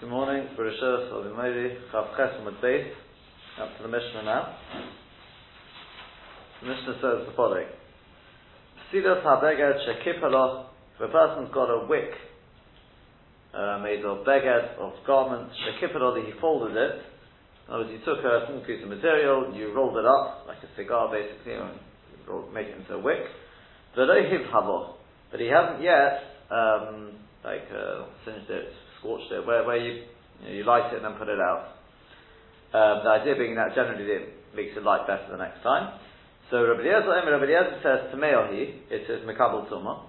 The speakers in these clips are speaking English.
Good morning, Bereshus, Avimori, Chav Ches Base. Up to the Mishnah now. The Mishnah says the following. Sidas HaBeged Shekipala, if a person's got a wick uh, made of beged, of garment, Shekipala, he folded it. In other words, you took a small piece of material, you rolled it up, like a cigar basically, and make it into a wick. But he hasn't yet, um, like, uh, singed it, scorched it, where, where you, you, know, you light it and then put it out. Um, the idea being that generally it makes it light better the next time. So Rabbi Eliezer, Rabbi Eliezer says to Meohi, it is Mekabel Tuma,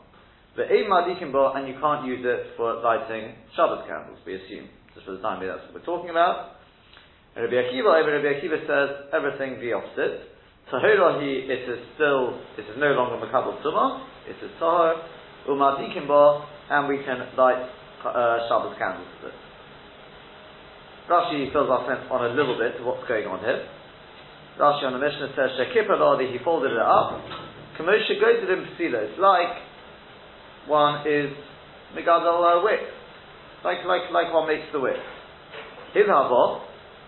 but and you can't use it for lighting Shabbos candles, we assume. Just for the time being, that's what we're talking about. And Rabbi Akiva, Rabbi Akiva says everything the opposite. Tahirahi, it is still, it is no longer Mekabel Tuma, it is Tahir, Umadikim and we can light uh, Shabbos candles with it. Rashi fills our sense on a little bit to what's going on here. Rashi on the Mishnah says, Shekippa Ladi, he folded it up. Kamosha goes to him It's like one is Megadol uh, wick. Like, like, like one makes the wick. His havo,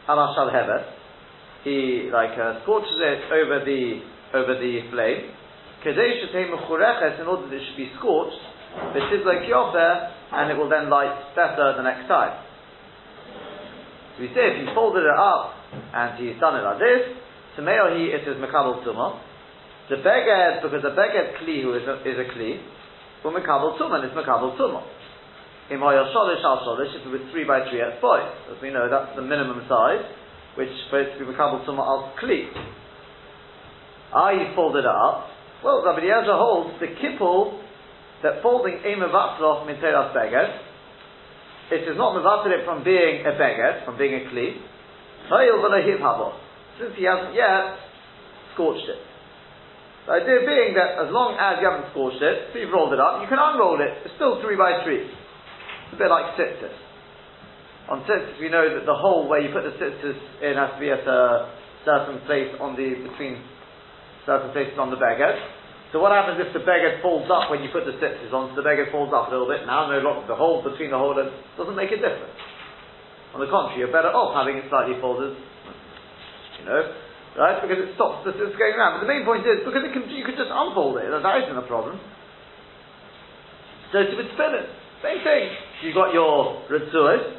Alashal Heves, he like uh, scorches it over the over the flame. Kadesh in order that it should be scorched, but it is like Yofer, and it will then light better the next time. So we say if he folded it up and he's done it like this, Tameohi it is Mekabel Tumah. The beged, because the beged kli who is a, is a kli, will Mekabel Tumah, it's Mekabel Tumah. In Sholish al Sholish, if it was 3 by 3 at boy. As we know, that's the minimum size, which for it to be Mekabel Tumah al kli. You folded it up. Well, Rabbi Eliezer holds the kippul that folding a mevatzloch minteras beged, it is not mevatzil it from being a beged, from being a kli, since he hasn't yet scorched it. The idea being that as long as you haven't scorched it, so you've rolled it up, you can unroll it, it's still three by three. It's a bit like tzitzis. On tzitzis, we know that the hole where you put the tzitzis in has to be at a certain place on the, between certain places on the beged. So what happens if the beged falls up when you put the tzitzis on? So the beged falls up a little bit. Now no longer the hole between the hole and doesn't make a difference. On the contrary, you're better off having it slightly folded. You know, right? Because it stops the tzitzis going around. But the main point is because can, you can just unfold it. That isn't a problem. So to with spinning, same thing. You've got your ritzuis.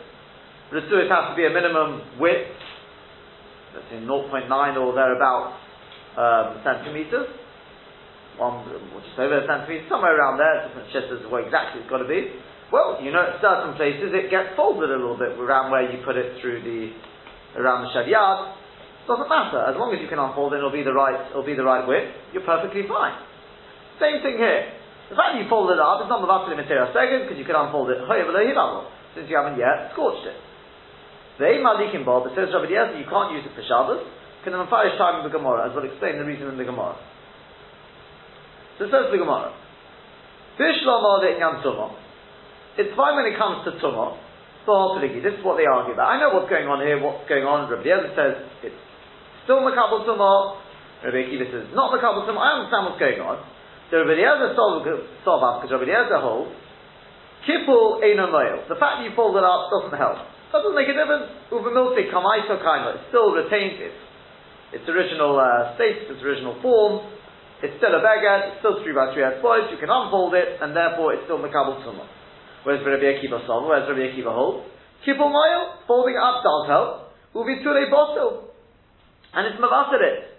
Ritzuis has to be a minimum width. Let's say 0.9 or thereabouts um, centimeters one, just over a centimetre, somewhere around there, different shittas what exactly it's got to be. Well, you know, at certain places it gets folded a little bit around where you put it through the, around the shed yard. Doesn't matter, as long as you can unfold it, it'll be the right, it'll be the right width, you're perfectly fine. Same thing here. The fact that you folded it up, it's not the vastly material second, because you can unfold it, since you haven't yet scorched it. The Malikim Bob, it says Rabbi Eliezer, you can't use it for Shabbos, can the Mephiah time in the Gemara, as we'll explain the reason in the Gemara. So says the Gemara. It's fine when it comes to Tumah. This is what they argue about. I know what's going on here, what's going on. Rabbi Yehuda says it's still Makabal Tumah. Rabbi Akiva says not Makabal Tumah. I understand what's going on. So Rabbi Yehuda solve up because Rabbi Yehuda holds Kippul Einon The fact that you fold it up doesn't help. Doesn't make a difference. Uvamilti Kamaiso Kaima. It still retains its, its original uh, state, its original form. It's still a beged, it's still three by three boys, you can unfold it, and therefore it's still Makabal Tumah. Whereas Rabbi Akiva solve, whereas Rabbi Akiva holds, Kippur Moil, folding up does help, will be Ture Bottle. And it's Mavasarit.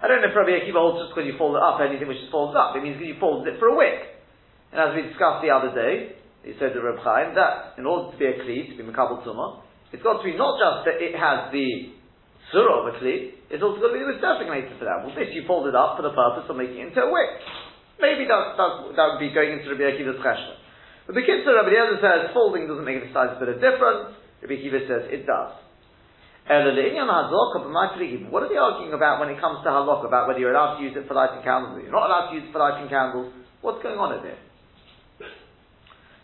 I don't know if Rabbi Akiva holds just because you fold it up, anything which is folded up. It means you folded it for a wick. And as we discussed the other day, he said to Reb Chaim that in order to be a kli, to be Makabal Tumah, it's got to be not just that it has the surah a kli, it's also got to be designated for that. Well, this you fold it up for the purpose of making it into a wick. Maybe that, that, that would be going into Rabbi Akiva's cheshbon. But the Kitzur Rabbi Eliezer says folding doesn't make the size a bit of difference. Rabbi Akiva says it does. And what are they arguing about when it comes to halakha, about whether you're allowed to use it for lighting candles or you're not allowed to use it for lighting candles? What's going on in there?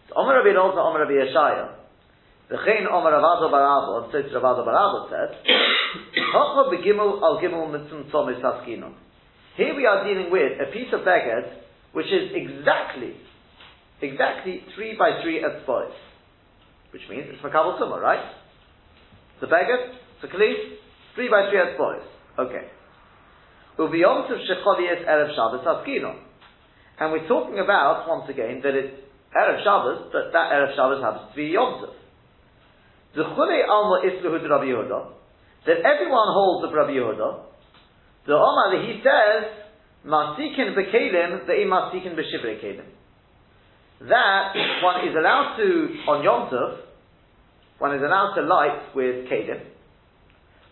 So, Omer Rabbi Elazar, Omer Rabbi Yeshaya. The Chain Omer Ravado Barabo, and so Ravado Barabo said, here we are dealing with a piece of beged which is exactly, exactly three by three at spoils. which means it's makabel tumah, right? The a the kli, three by three as boys. Okay. Ubiyom of shecholies erev Shabbos askino. And we're talking about, once again, that it's Erev Shabbos, but that Erev Shabbos happens to be Yom Tov. Zechule alma isluhu de Rabbi Yehuda, that everyone holds of Rabbi Yehuda, the Omar, he says, Masikin bekelim, ve'im masikin b'shivrei kelim. That one is allowed to, on Yom Tov, one is allowed to light with kelim,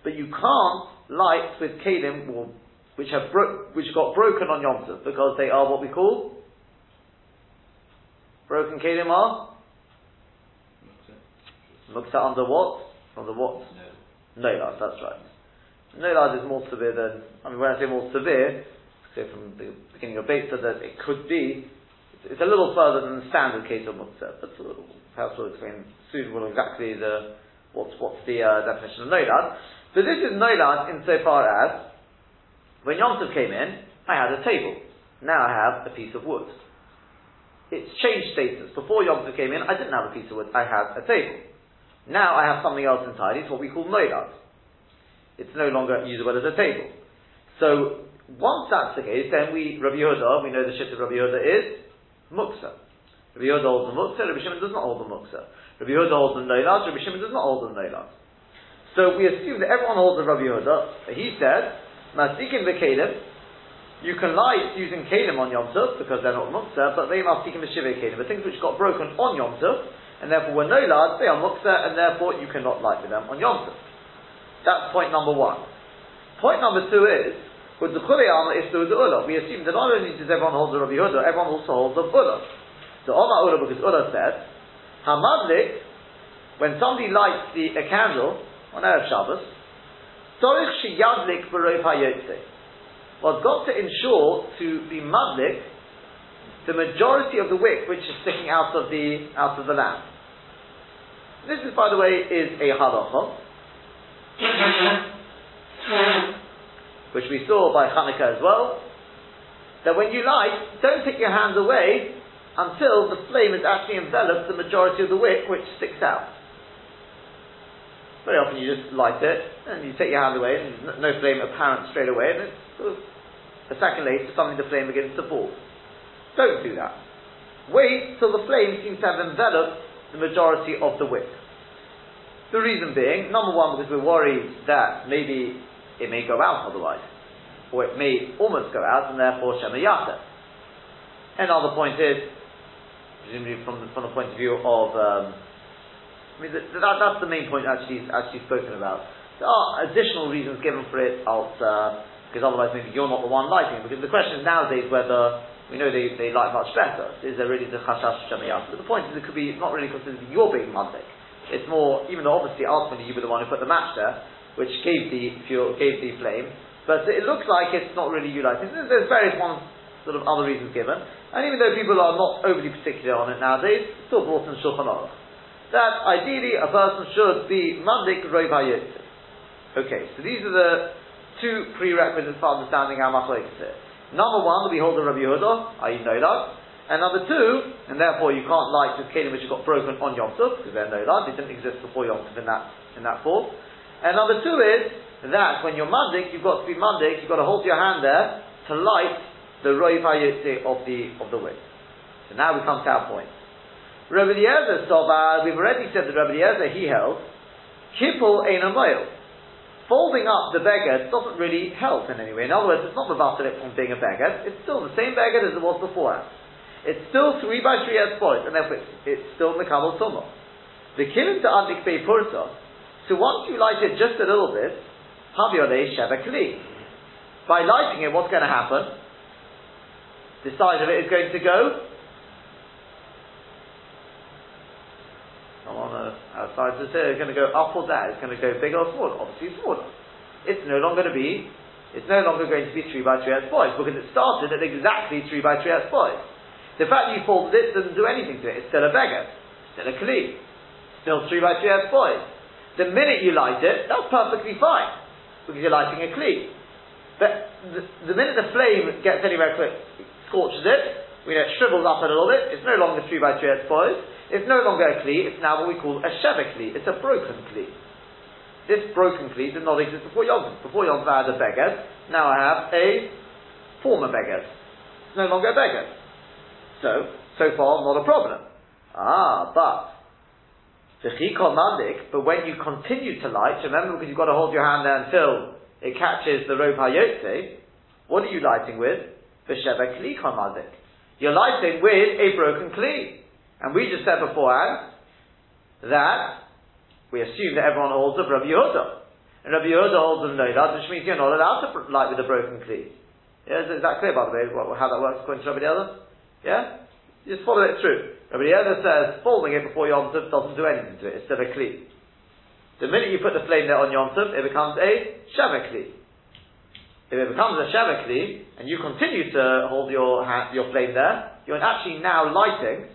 but you can't light with kelim which have bro- which got broken on Yom Tov because they are what we call broken kelim are Mukta under what? Under what? No. No, that's right. No lad is more severe than, I mean, when I say more severe, say from the beginning of Beitzah that it could be, it's, a little further than the standard case of Mukta, but perhaps we'll explain soon what exactly the, what's, what's the uh, definition of no lad. But this is no lad insofar as, when Yom Tov came in, I had a table. Now I have a piece of wood. It's changed status. Before Yom Tov came in, I didn't have a piece of wood, I had a table. Now I have something else inside. It's what we call noilad. It's no longer usable as a table. So once that's the case, then we Rabbi Yehuda, we know the shift of Rabbi Yehuda is muksa. Rabbi Yehuda holds the muksa. Rabbi Shimon does not hold the muksa. Rabbi Yehuda holds the noilad. Rabbi Shimon does not hold the noilad. So we assume that everyone holds the Rabbi Yehuda. He said, "Masikin v'kelim." You can lie using kelim on Yom Tov because they're not muksa, but they must seek shiva kelim. The things which got broken on Yom Tov and therefore were no lards, they are muksa, and therefore you cannot light them on Yom Tov. That's point number one. Point number two is, with the Chuliyama is through the Ula. We assume that not only does everyone hold the Rabbi Yehuda, everyone also holds the Ula. So Omar Ula, because Ula said, Hamadlik, when somebody lights the, a candle on Erev Shabbos, Torich Shiyadlik Barov HaYotze. It's got to ensure to be madlik the majority of the wick which is sticking out of the out of the lamp. This is, by the way, is a halacha, which we saw by Hanukkah as well, that when you light, don't take your hands away until the flame has actually enveloped the majority of the wick which sticks out. Very often you just light it, and you take your hand away, and no flame apparent straight away, and it's sort of a second later, suddenly the flame begins to fall. Don't do that. Wait till the flame seems to have enveloped the majority of the wick. The reason being, number one, because we're worried that maybe it may go out otherwise, or it may almost go out, and therefore Shema Yata. Another point is, presumably from the, from the point of view of, um, I mean, that, that's the main point actually actually spoken about. There are additional reasons given for it, uh, because otherwise maybe you're not the one lighting. Because the question nowadays whether we know they, they light much better. Is there really the chashash shemayas? But the point is, it could be not really considered your being Monday. It's more, even though obviously ultimately you were the one who put the match there, which gave the fuel, gave the flame. But it looks like it's not really you lighting. There's various one sort of other reasons given, and even though people are not overly particular on it nowadays, it's still brought in Shulchan Aruch. That ideally a person should be mandik rov Okay, so these are the two prerequisites for understanding how machlokes is. Number one, we hold the Rabbi Yehuda, i.e. Nolad. And number two, and therefore you can't light the kelim which got broken on Yom Tov, because they're Nolad, they didn't exist before Yom Tov in that, in that form. And number two is that when you're Mandik, you've got to be Mandik, you've got to hold your hand there to light the Roiv of the, of the wick. So now we come to our point. Rabbi Eliezer, we've already said that Rabbi Eliezer, he held, Kippur Ein folding up the beged doesn't really help in any way. In other words, it's not rebuffed it from being a beged. It's still the same beged as it was before. It's still three by three as boys, and therefore it's, it's still Mekabel Tumah. The killing to Adik Bei Purta, so once you light it just a little bit, Kli. By lighting it, what's going to happen? The side of it is going to go on the outside to it's going to go up or down, it's going to go bigger or smaller, obviously smaller. It's no longer going to be, it's no longer going to be 3 by 3 as boys, because it started at exactly 3 by 3 as boys. The fact you folded it doesn't do anything to it, it's still a beged, still a kli, still 3 by 3 as boys. The minute you light it, that's perfectly fine, because you're lighting a kli. But the, the minute the flame gets anywhere quick, scorches it, we know it shrivels up a little bit, it's no longer 3 by 3 as boys, It's no longer a kli, it's now what we call a sheva kli. It's a broken kli. This broken kli did not exist before Yom Before Yom I had a beged, now I have a former beged. It's no longer a beged. So, so far, not a problem. Ah, but but when you continue to light, remember because you've got to hold your hand there until it catches the rope hayotze, what are you lighting with? V'sheva kli komadik. You're lighting with a broken kli. And we just said beforehand that we assume that everyone holds of Rabbi Yehuda. And Rabbi Yehuda holds of Noilad, which means you're not allowed to light with a broken kli. Yeah, is that clear by the way, how that works according to Rabbi Yehuda? Yeah? just follow it through. Rabbi Yehuda says folding it before Yom Tov doesn't do anything to it, it's still a kli. The minute you put the flame there on Yom Tov, it becomes a Sheva kli. If it becomes a Sheva kli, and you continue to hold your hand, your flame there, you're actually now lighting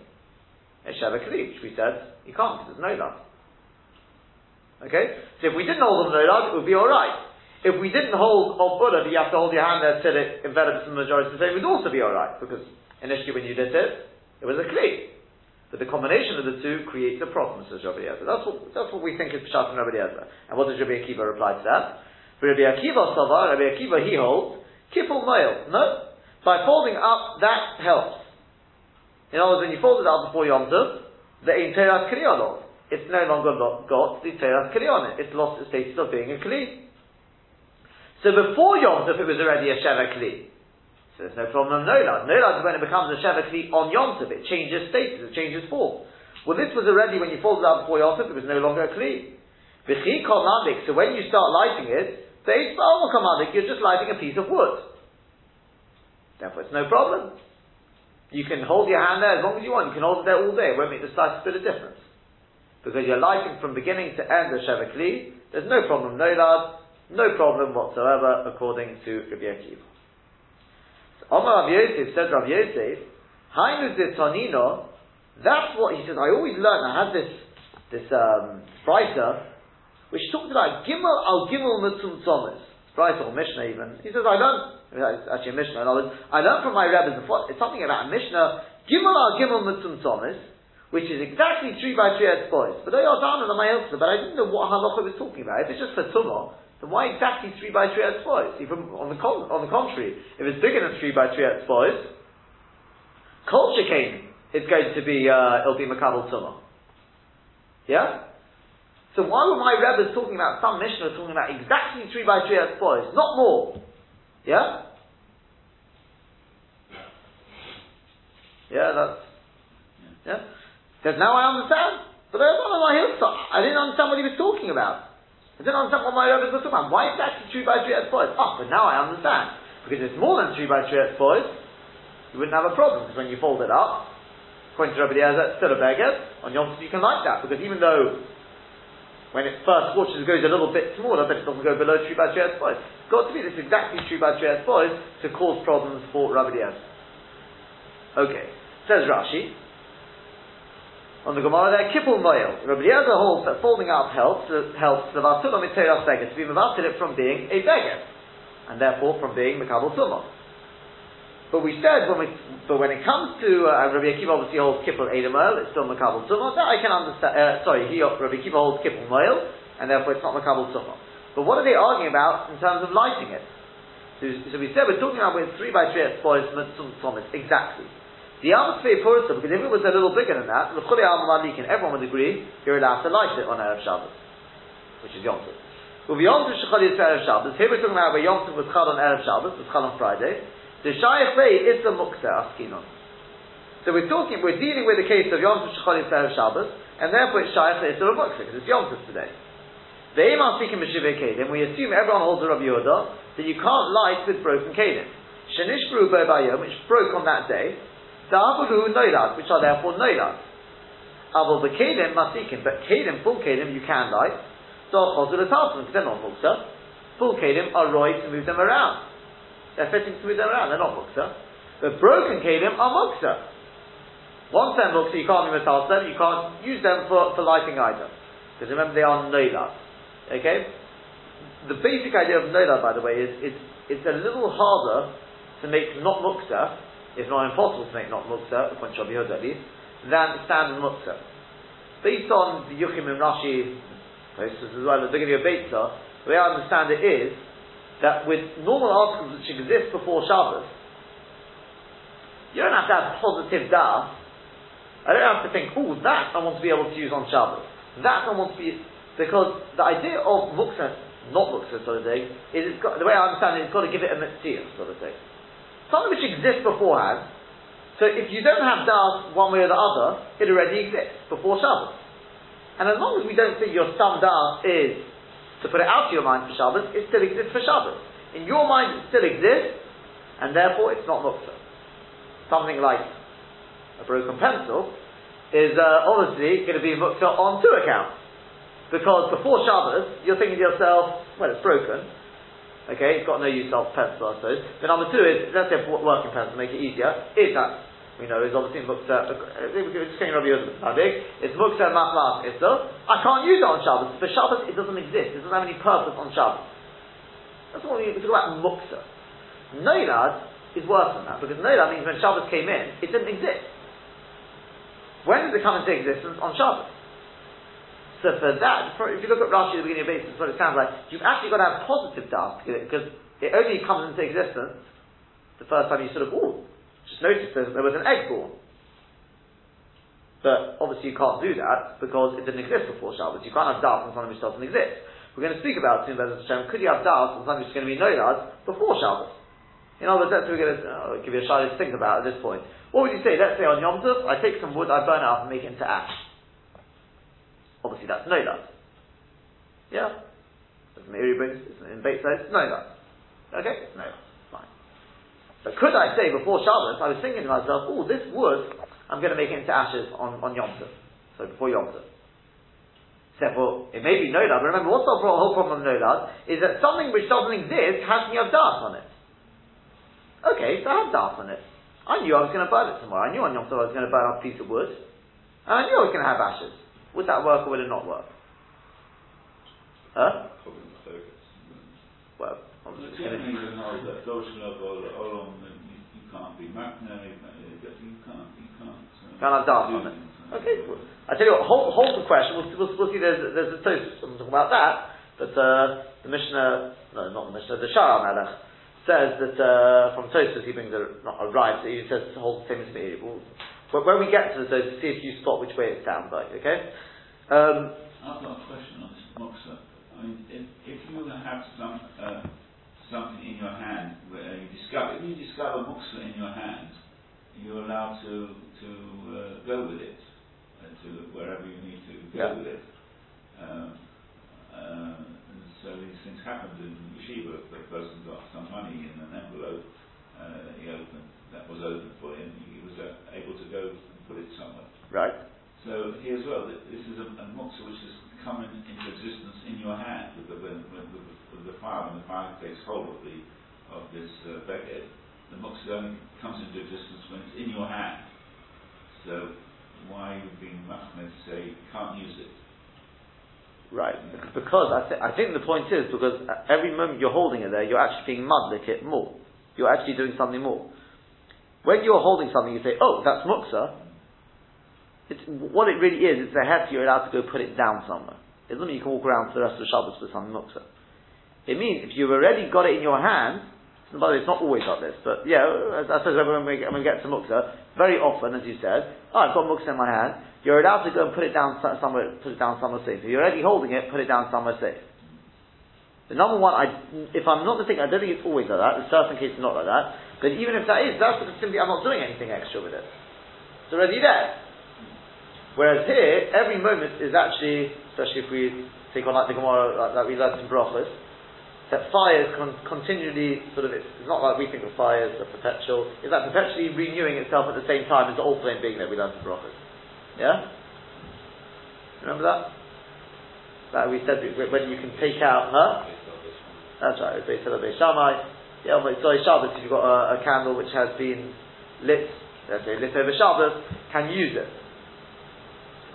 Sheva Kli, which we said you can't because there's no love. Okay? So if we didn't hold on no love, it would be alright. If we didn't hold of Buddha, but you have to hold your hand there till it envelops the majority of the flame, it would also be alright, because initially when you did it, it was a Kli. But the combination of the two creates a problem, says Rabbi Eliezer. That's what, that's what we think is Pshat and Rabbi Eliezer. And what does Rabbi Akiva reply to that? For Rabbi Akiva Sava, Rabbi Akiva, he holds, Kippul Mail. No. By folding up, that helps. In other words, when you fold it out before Yom Tov, the Ein Teras Kriyonot, it's no longer got the Teras Kriyon. It's lost its status of being a Kli. So before Yom Tov, it was already a Sheva Kli. So there's no problem no Nolad. Nolad is when it becomes a Sheva Kli on Yom Tov. It changes status, it changes form. Well, this was already when you folded out before Yom Tov, it was no longer a Kli. V'chi So when you start lighting it, the Eitz Eitzba'al you're just lighting a piece of wood. Therefore, it's no problem. You can hold your hand there as long as you want. You can hold it there all day. It won't make the slightest bit of difference. Because you're lighting from beginning to end the Sheva Kli. There's no problem, no lad, no problem whatsoever, according to Rabbi Akiva. So, Omar Rav Yosef said Rav Yosef, Hainu Tonino, that's what he says, I always learn, I had this, this, um, writer, which talked about Gimel al Gimel Mitzum Thomas. Bryce or Mishnah even. He says, I learned, it's actually a Mishnah, in other words, I learned from my rabbis, it's something about a Mishnah, Gimel al Gimel Mitzum Thomas, which is exactly three by three at boys. But they are down in my answer, but I didn't know what halacha was talking about. If it's just for tumah, then why exactly three by three at boys? Even on the con- on the contrary, if it's bigger than three by three at boys, culture came. It's going to be uh, it'll be makabel tumah. Yeah. So why were my rabbis talking about some Mishnah talking about exactly three by three as boys, not more? Yeah? Yeah, that's yeah. Because now I understand. But I don't I didn't understand what he was talking about. I didn't understand what my rabbis were talking about. Why exactly three by three boys? Oh, but now I understand. Because it's more than three by three boys, you wouldn't have a problem. Because when you fold it up, according to Rabbi Eliezer, still a beged. On Yom you can like that. Because even though when it first watches, it goes a little bit smaller, but it doesn't go below true by Trias boys. Got to be this exactly true by Trias boys to cause problems for Rabbi Diaz. Okay, says Rashi. On the Gemara there, Kippul Moil. Rabbi Diaz holds that folding up helps, helps the Vasulam Miteras beged to be Mavatil it from being a beged, and therefore from being Makabal Tumah. But we said when we, but when it comes to uh, Rabbi Akiva obviously holds kippur oil, it's still makabel tumah. That I can understand. Uh, sorry, he Rabbi Akiva holds kippur oil, and therefore it's not makabel tumah. But what are they arguing about in terms of lighting it? So, so we said we're talking about with three by three spoils thomas exactly. The Amos Pursa, because if it was a little bigger than that, the Chule Al Malik and everyone would agree you're allowed to light it on Erev Shabbos, which is Yom Tov. With Yom Tov Shechal Erev Shabbos, here we're talking about where Yom Tov was Chal on Erev Shabbos, was Chal on Friday. The Shayach Bay is the Mukta Askinon. So we're talking, we're dealing with the case of Yom Tov Shechol Yisrael Shabbos, and therefore it's Shayach Bay is the Mukta, because it's Yom Tov today. The Eman speaking Meshivei Kedim, we assume everyone holds a Rabbi Yehuda, that you can't light with broken Kedim. Shenish Bru Bayom, which broke on that day, Da'avulu Noilad, which are therefore Noilad. Avol the Kedim Masikim, but Kedim, full Kedim, you can light. Da'achozul Atalton, because they're not Mukta. Full Kedim are roy to move them around. They're fitting them around, they're not muksa. But broken kelim are muksa. Once they're muksa, you can't even toss them, you can't use them for, for lighting either. Because remember, they are noilad. Okay? The basic idea of noilad, by the way, is it's, it's a little harder to make not muksa, if not impossible to make not muksa, to Yehuda at least, than standard muktzah. Based on the Yuchim and Rashi, as well as the beginning of Beitzah, the way I understand it is that with normal articles which exist before Shabbos, you don't have to have positive da'as. I don't have to think, oh, that I want to be able to use on Shabbos. That I want to be, because the idea of muktzah, not muktzah, sort of thing, is it's got, the way I understand it, it's got to give it a mitzvah, sort of thing. Something which exists beforehand, so if you don't have da'as one way or the other, it already exists before Shabbos. And as long as we don't say your stum da'as is to put it out of your mind for Shabbos, it still exists for Shabbos. In your mind, it still exists, and therefore it's not muktzah. Something like a broken pencil is uh, obviously going to be muktzah on two accounts. Because before Shabbos, you're thinking to yourself, well, it's broken. Okay, it's got no use of pencil, I suppose. But number two is, let's say a working pencil, make it easier, is that we know is obviously Mukta, it's King Rabbi Yosef it's Mukta Matlas Issel. I can't use it on Shabbos. For Shabbos, it doesn't exist. It doesn't have any purpose on Shabbos. That's what we, talk about Mukta. Noilad is worse than that, because Noilad means when Shabbos came in, it didn't exist. When did it come into existence? On Shabbos. So for that, if you look at Rashi at the beginning of Beitzah, what it sounds like, you've actually got to have positive dust, because it only comes into existence the first time you sort of, ooh, just notice that there was an egg born. But obviously you can't do that because it didn't exist before Shabbos. You can't have da'at on something which doesn't exist. We're going to speak about soon, Bezat Hashem, could you have da'at on something which is going to be noilad before Shabbos? In other words, we're going to uh, give you a shot to think about at this point. What would you say? Let's say on Yom Tov, I take some wood, I burn it up and make it into ash. Obviously that's no doubt. Yeah? Mary brings in Beit says, no doubt. Okay? No. But could I say before Shabbos, I was thinking to myself, oh, this wood, I'm going to make it into ashes on, on Yom Tov. So before Yom Tov. Therefore, it may be Nolad, but remember, what's the whole problem of Nolad? Is that something which doesn't exist has to have dust on it. Okay, so I have dust on it. I knew I was going to burn it tomorrow. I knew on Yom Tov I was going to burn off a piece of wood. And I knew I was going to have ashes. Would that work or would it not work? Huh? Well, the generally you that notion of Olam, you can't be Makna, you can't, you can't. Can't have dart on it. Okay, well, I tell you what, hold, hold the question. We'll, we'll, we'll see. There's, there's a toast. I'm talking about that, but uh, the Mishnah, no, not the Mishnah, the Shara Melech says that uh, from Tosfos he brings a not a right. He says to hold the same as me. But when we get to the Tosfos, see if you spot which way it sounds like. Okay. Um, I've got a question on this Moxa. I mean, if, if you have some uh, something in your hand where you discover, if you discover muksa in your hand, you're allowed to, to uh, go with it uh, to wherever you need to go yeah. with it. Um, uh, so these things happened in yeshiva. The person got some money in an envelope uh, he opened that was open for him. He was uh, able to go and put it somewhere. Right. So here as well, this is a, a muksa which has come in, into existence in your hand with the, with, with, with the fire, when the fire takes hold of the of this uh, beged, the muksa only comes into existence when it's in your hand. So why you being machmed to say can't use it? Right, because I, th- I think the point is because every moment you're holding it there, you're actually being mudlik it more. You're actually doing something more. When you're holding something, you say, "Oh, that's muksa," It's, what it really is, it's a hefty, you're allowed to go put it down somewhere. It doesn't mean you can walk around for the rest of the Shabbos with some muksa. It means if you've already got it in your hand, by the way, it's not always like this, but yeah, as I suppose when we, when we get to muksa, very often, as you said, oh, I've got muksa in my hand, you're allowed to go and put it down somewhere, put it down somewhere safe. If you're already holding it, put it down somewhere safe. The number one, I, if I'm not mistaken, I don't think it's always like that. In certain cases, not like that. But even if that is, that's simply I'm not doing anything extra with it. It's already there. Whereas here, every moment is actually, especially if we take on like the Gemara like we learned in Brachos, that fire is con- continually sort of, it's not like we think of fire as a perpetual, it's like perpetually renewing itself at the same time as the old flame being there, we learned in Brachos. Yeah? Remember that? That we said when you can take out, huh? That's right, they said Beis Shammai. Yeah, but sorry, Shabbos, if you've got a, a candle which has been lit, let's say lit over Shabbos, can use it?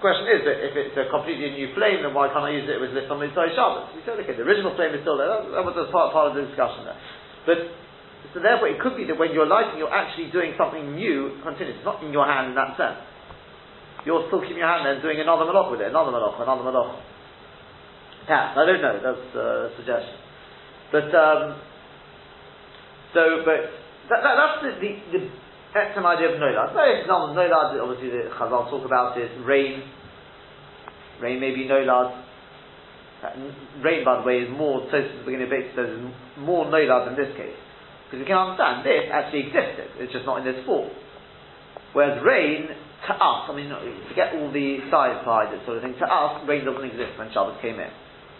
Question is that if it's a completely new flame, then why can't I use it with lit on Mitzvah Shabbos? We said, okay, the original flame is still there. That, that was part, part of the discussion there. But so therefore, it could be that when you're lighting, you're actually doing something new, continuous. It's not in your hand in that sense. you're still keeping your hand there and doing another malach with it, another malach, another malach. Perhaps, I don't know, that's a suggestion. But, um, so, but, that, that, that's the, the, the excellent idea of Nolad. Various examples, Nolad, obviously the Chazal talk about is rain. Rain may be Nolad. Rain, by the way, is more, so at the beginning of it says, more Nolad in this case. Because you can understand, this actually existed, it's just not in this form. Whereas rain, to us, I mean, forget all the science behind it sort of thing, to us, rain doesn't exist when Shabbos came in.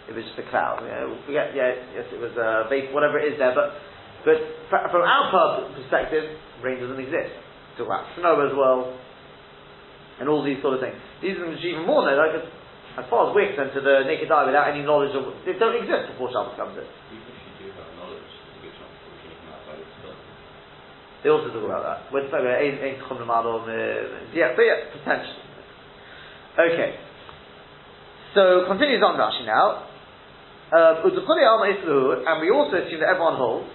It was just a cloud. You know, forget, yeah, yes, it was a vapor, whatever it is there, but, but from our perspective, rain doesn't exist. Talk about snow as well, and all these sort of things. These are even more, though, like, as far as we're concerned, to the naked eye, without any knowledge of, they don't exist before Shabbos comes in. They also talk about that. We're talking about ain't chum Yeah, but yeah, potentially. Okay. So continues on Rashi now. Um, and we also assume that everyone holds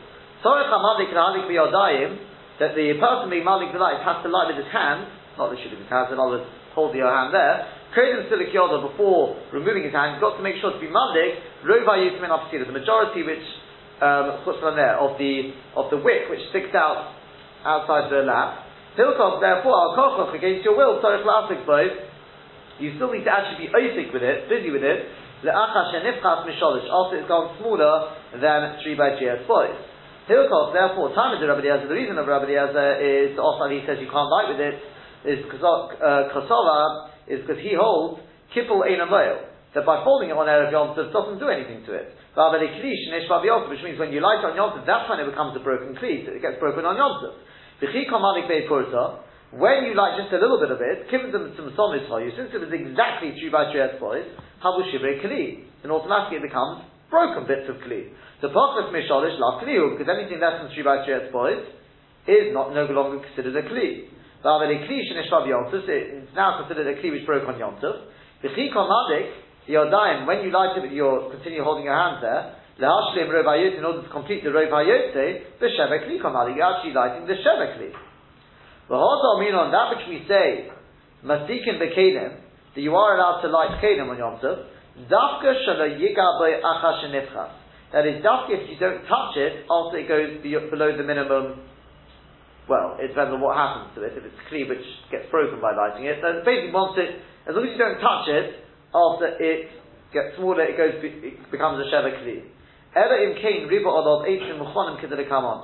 that the person being malik light has to light with his hand, not the shoot of his hand, other words, hold your hand there. Kredim silik yoda before removing his hand, got to make sure to be malik. Rova yusmin the majority which um, of the of the wick which sticks out outside the lap. Hilkov, therefore, al kochoch against your will, sorry, classic both. You still need to actually be oisik with it, busy with it. Le'acha shenifchas misholish, after it's gone smaller than three by three as boys. Hilkov, therefore, time of the Rabbi Eliezer, the reason of Rabbi Eliezer is also he says you can't light with it, is because uh, is because he holds kippul ein that by folding it on Erev Yom Tov doesn't do anything to it. Which means when you light on Yom Tov, that's when it becomes a broken kli, it gets broken on Yom Tov. When you light just a little bit of it, given them some somis for you, since it was exactly true by Trias boys, habu shibre kli, then automatically it becomes broken bits of kli. The pachas mishalish la kliu, because anything less than three by Trias boys is not no longer considered a kli. A kli shenishvav yontos it's now considered a kli which broke on Yom Tov. The Yodayim, when you light it, you continue holding your hands there. Lehashlim Rov in order to complete the Rov the Shevek Li Kamali, you're actually lighting the Shevek Li. V'hoto mean on that which we say, Masikin Bekedim, that you are allowed to light Kedim on Yom Tov, Dafka Shala Yigaboy Acha Shenifchas. That is, Dafka if you don't touch it after it goes below the minimum well, it depends on what happens to it. If it's clear which gets broken by lighting it, then basically once it, as long as you don't touch it, after it gets smaller, it goes, it becomes a sheva kli.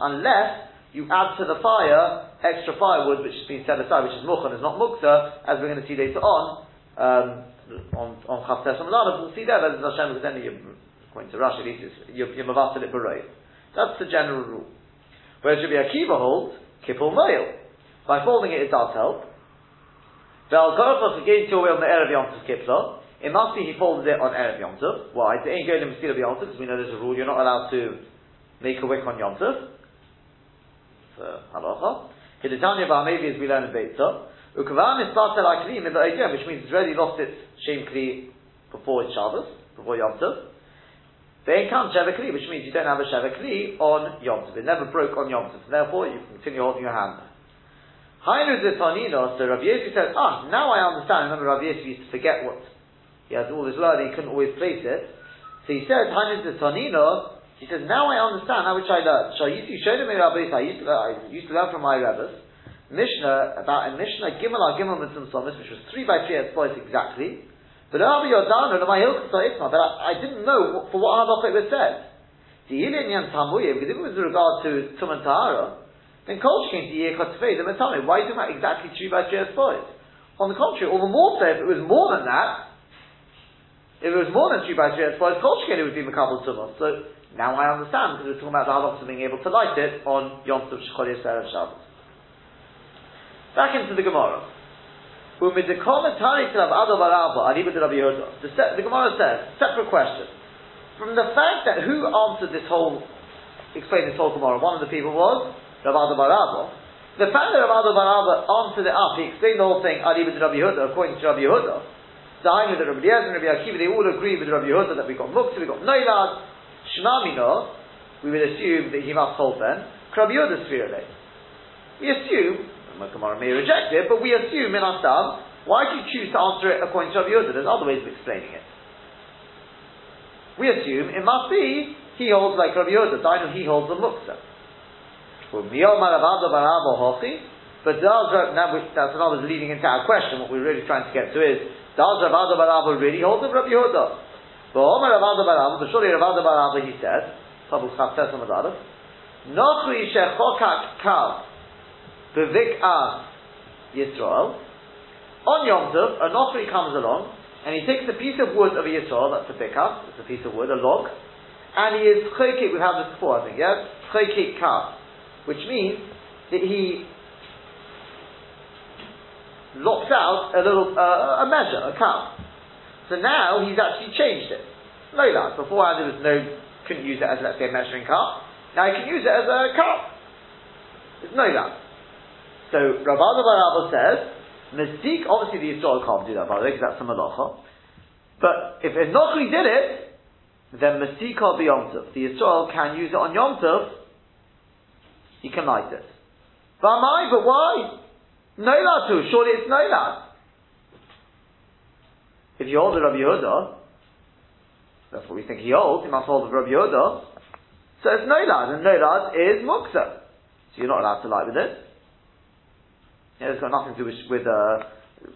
Unless you add to the fire extra firewood which has been set aside, which is muchan, is not mukta, as we're going to see later on, um, on on Chaftes we'll see that Hashem because then you're according to Rashi, you're, you're mavasil it That's the general rule. Whereas Rabbi Akiva holds kippul mail. By folding it, it does help. Yom. It must be he folded it on Erev Yom Tov. Why? It ain't going to Mesilah Yom Tov, because we know there's a rule, you're not allowed to make a wick on Yom Tov. So, halacha. Hiditanya maybe as we learn in Beitzah. Ukavan is started like Kli, which means it's already lost its Shem Kli before Shabbos, before Yom Tov. They can't Sheva which means you don't have a Sheva on Yom Tov. It never broke on Yom Tov. Therefore, you continue holding your hand there. Hainu Zitanino, so Rav Yosef says, ah, now I understand. Remember, Rav Yosef used to forget what he had all this learning, he couldn't always place it. So he says, Hanis the Tonino, he says, now I understand how which I learned. So I used to show them in Rabbi I used to learn, I used to learn from my rabbis. Mishnah, about a Mishnah, Gimel Gimel Mitzvah which was three by three at twice exactly. But Rabbi no, my But I, didn't know for what halakha it was said. The Ilin Yan Tamuya, because if it was with regard to Tum and Tahara, then Kol came to Yekot Tefei, then tell me, why do you exactly three by three at twice? On the contrary, all the more so if it was more than that, if it was more than three by three, as far as Kolshkin, it would be Makabal Tumah. So now I understand because we're talking about the halachas of being able to light it on Yom Tov Shechol Yisrael Shabbos. Back into the Gemara. The, the Gemara says, separate question. From the fact that who answered this whole, explained this whole Gemara, one of the people was Rav Ada Barabo. The fact that Rav Ada Barabo answered it up, he explained the whole thing, Adiba to Rabbi Yehuda, according to Rabbi Yehuda, Dainu that Rabbi Eliezer and Rabbi Akiva, they all agree with Rabbi Yehuda that we got Muktzah, we got Noilad, Shmamino, we would assume that he must hold then, Rabbi Yehuda's Sphirale. We assume, the Gemara may reject it, but we assume in our Asam Why do you choose to answer it according to Rabbi Yehuda? There's other ways of explaining it. We assume it must be he holds like Rabbi Yehuda. Dino he holds the muksa. But does that's another leading into our question. What we're really trying to get to is does Rav Ada Barabba really hold the Rabbi Yehuda? But Omer Rav Ada Barabba, but surely Rav Ada Barabba he said, Pablo Chaftes on the Nochri shechokak kav bevik Yisrael. On Yom Tov, a Nochri comes along and he takes a piece of wood of Yisrael, that's a bikah, it's a piece of wood, a log, and he is chokik, we've had this before I think, yeah? Chokik kav, which means that he lops out a little, uh, a measure, a cup. So now he's actually changed it. Lola. Beforehand there was no, couldn't use it as let's say a measuring cup. Now you can use it as a cup. It's no that. So Rabbi Barabba says, Mystique, obviously the Yisrael can't do that, by the way, because that's a malacha. But if Enochri did it, then will be Yom Tov. The Yisrael can use it on Yom Tov, he can light it. But why? But why? Nola too, surely it's Nola. If you hold the Rabbi Yehuda, that's what we think he holds, he must hold the Rabbi Yehuda, so it's nolad, and nolad is muksa. So you're not allowed to light with it. Yeah, it's got nothing to do with, with uh,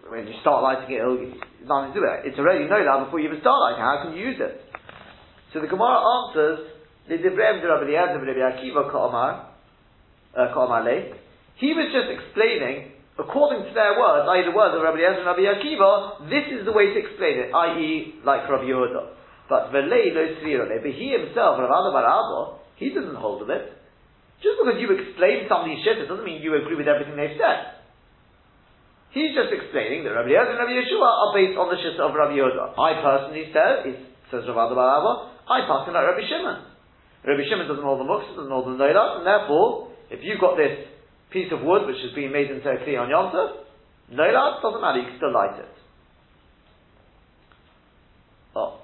when you start lighting it, it's nothing to do with it. It's already nolad before you even start lighting. How can you use it? So the Gemara answers, Rabbi Rabbi uh, He was just explaining, according to their words, i.e. the words of Rabbi Eliezer and Rabbi Akiva, this is the way to explain it, i.e. like Rabbi Yehuda. But But he himself, Ada Barabo, he doesn't hold of it. Just because you explain somebody's shit, it doesn't mean you agree with everything they've said. He's just explaining that Rabbi Yehuda and Rabbi Yeshua are based on the shit of Rabbi Yehuda. I personally said, says Rav Baraba, I pass like Rabbi Shimon. Rabbi Shimon doesn't hold the muksa, doesn't hold the noilat, and therefore, if you've got this piece of wood which has been made into a kli on Yom Tov, noilat doesn't matter, you can still light it. Oh.